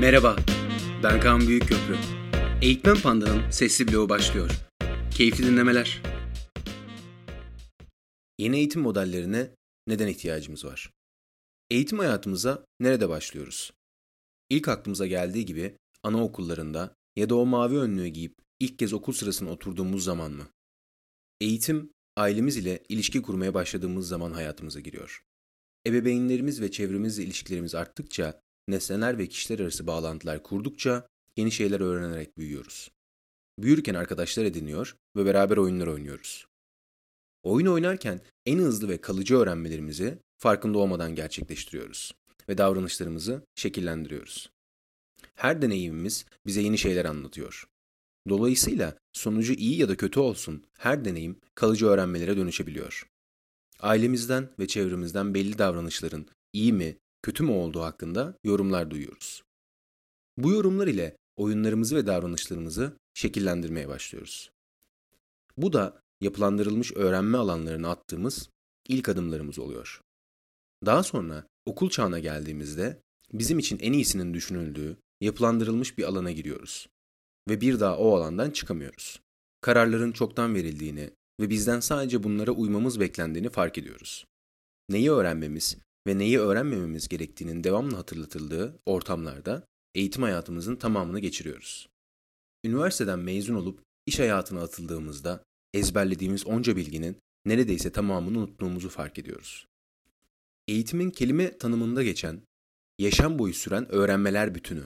Merhaba, ben Kaan Büyükköprü. Eğitmen Panda'nın sesli bloğu başlıyor. Keyifli dinlemeler. Yeni eğitim modellerine neden ihtiyacımız var? Eğitim hayatımıza nerede başlıyoruz? İlk aklımıza geldiği gibi anaokullarında ya da o mavi önlüğü giyip ilk kez okul sırasına oturduğumuz zaman mı? Eğitim, ailemiz ile ilişki kurmaya başladığımız zaman hayatımıza giriyor. Ebeveynlerimiz ve çevremizle ilişkilerimiz arttıkça nesneler ve kişiler arası bağlantılar kurdukça yeni şeyler öğrenerek büyüyoruz. Büyürken arkadaşlar ediniyor ve beraber oyunlar oynuyoruz. Oyun oynarken en hızlı ve kalıcı öğrenmelerimizi farkında olmadan gerçekleştiriyoruz ve davranışlarımızı şekillendiriyoruz. Her deneyimimiz bize yeni şeyler anlatıyor. Dolayısıyla sonucu iyi ya da kötü olsun her deneyim kalıcı öğrenmelere dönüşebiliyor. Ailemizden ve çevremizden belli davranışların iyi mi, kötü mü olduğu hakkında yorumlar duyuyoruz. Bu yorumlar ile oyunlarımızı ve davranışlarımızı şekillendirmeye başlıyoruz. Bu da yapılandırılmış öğrenme alanlarına attığımız ilk adımlarımız oluyor. Daha sonra okul çağına geldiğimizde bizim için en iyisinin düşünüldüğü, yapılandırılmış bir alana giriyoruz ve bir daha o alandan çıkamıyoruz. Kararların çoktan verildiğini ve bizden sadece bunlara uymamız beklendiğini fark ediyoruz. Neyi öğrenmemiz ve neyi öğrenmememiz gerektiğinin devamlı hatırlatıldığı ortamlarda eğitim hayatımızın tamamını geçiriyoruz. Üniversiteden mezun olup iş hayatına atıldığımızda ezberlediğimiz onca bilginin neredeyse tamamını unuttuğumuzu fark ediyoruz. Eğitimin kelime tanımında geçen, yaşam boyu süren öğrenmeler bütünü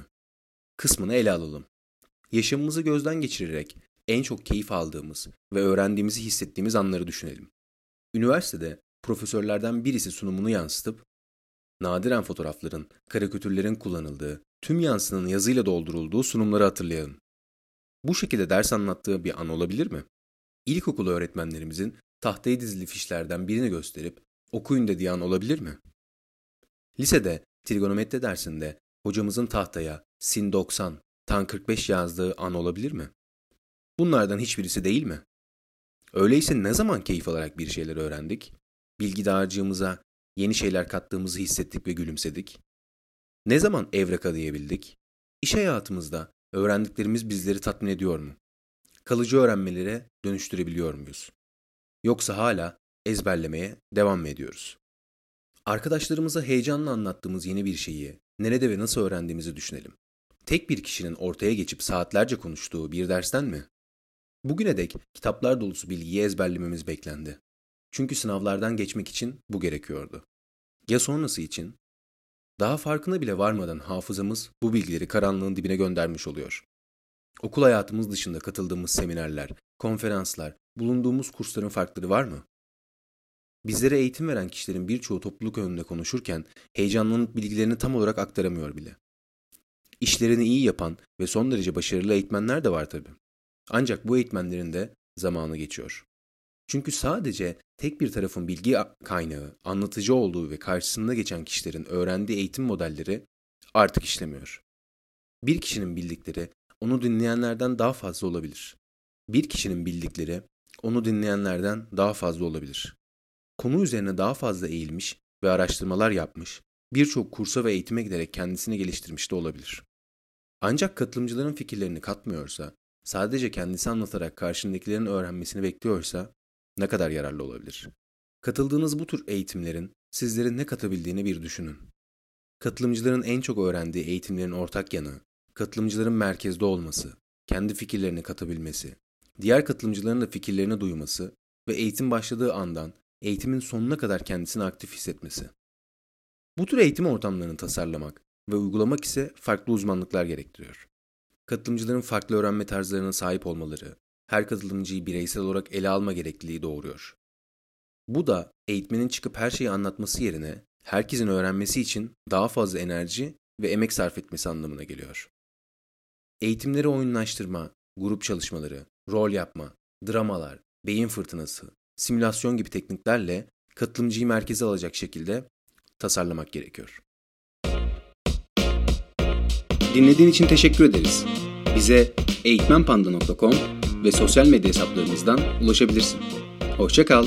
kısmını ele alalım. Yaşamımızı gözden geçirerek en çok keyif aldığımız ve öğrendiğimizi hissettiğimiz anları düşünelim. Üniversitede profesörlerden birisi sunumunu yansıtıp nadiren fotoğrafların, karikatürlerin kullanıldığı, tüm yansının yazıyla doldurulduğu sunumları hatırlayalım. Bu şekilde ders anlattığı bir an olabilir mi? İlkokul öğretmenlerimizin tahtaya dizili fişlerden birini gösterip okuyun dediği an olabilir mi? Lisede trigonometri dersinde hocamızın tahtaya sin 90, tan 45 yazdığı an olabilir mi? Bunlardan hiçbirisi değil mi? Öyleyse ne zaman keyif alarak bir şeyler öğrendik? Bilgi dağarcığımıza yeni şeyler kattığımızı hissettik ve gülümsedik. Ne zaman evreka diyebildik? İş hayatımızda öğrendiklerimiz bizleri tatmin ediyor mu? Kalıcı öğrenmelere dönüştürebiliyor muyuz? Yoksa hala ezberlemeye devam mı ediyoruz? Arkadaşlarımıza heyecanla anlattığımız yeni bir şeyi nerede ve nasıl öğrendiğimizi düşünelim. Tek bir kişinin ortaya geçip saatlerce konuştuğu bir dersten mi? Bugüne dek kitaplar dolusu bilgiyi ezberlememiz beklendi. Çünkü sınavlardan geçmek için bu gerekiyordu. Ya sonrası için? Daha farkına bile varmadan hafızamız bu bilgileri karanlığın dibine göndermiş oluyor. Okul hayatımız dışında katıldığımız seminerler, konferanslar, bulunduğumuz kursların farkları var mı? Bizlere eğitim veren kişilerin birçoğu topluluk önünde konuşurken heyecanlanıp bilgilerini tam olarak aktaramıyor bile. İşlerini iyi yapan ve son derece başarılı eğitmenler de var tabii. Ancak bu eğitmenlerin de zamanı geçiyor. Çünkü sadece tek bir tarafın bilgi kaynağı, anlatıcı olduğu ve karşısında geçen kişilerin öğrendiği eğitim modelleri artık işlemiyor. Bir kişinin bildikleri onu dinleyenlerden daha fazla olabilir. Bir kişinin bildikleri onu dinleyenlerden daha fazla olabilir. Konu üzerine daha fazla eğilmiş ve araştırmalar yapmış, birçok kursa ve eğitime giderek kendisini geliştirmiş de olabilir. Ancak katılımcıların fikirlerini katmıyorsa, sadece kendisi anlatarak karşındakilerin öğrenmesini bekliyorsa ne kadar yararlı olabilir? Katıldığınız bu tür eğitimlerin sizlerin ne katabildiğini bir düşünün. Katılımcıların en çok öğrendiği eğitimlerin ortak yanı, katılımcıların merkezde olması, kendi fikirlerini katabilmesi, diğer katılımcıların da fikirlerini duyması ve eğitim başladığı andan eğitimin sonuna kadar kendisini aktif hissetmesi. Bu tür eğitim ortamlarını tasarlamak ve uygulamak ise farklı uzmanlıklar gerektiriyor. Katılımcıların farklı öğrenme tarzlarına sahip olmaları, her katılımcıyı bireysel olarak ele alma gerekliliği doğuruyor. Bu da eğitmenin çıkıp her şeyi anlatması yerine herkesin öğrenmesi için daha fazla enerji ve emek sarf etmesi anlamına geliyor. Eğitimleri oyunlaştırma, grup çalışmaları, rol yapma, dramalar, beyin fırtınası, simülasyon gibi tekniklerle katılımcıyı merkeze alacak şekilde tasarlamak gerekiyor. Dinlediğin için teşekkür ederiz. Bize eğitmenpanda.com ve sosyal medya hesaplarımızdan ulaşabilirsin. Hoşçakal.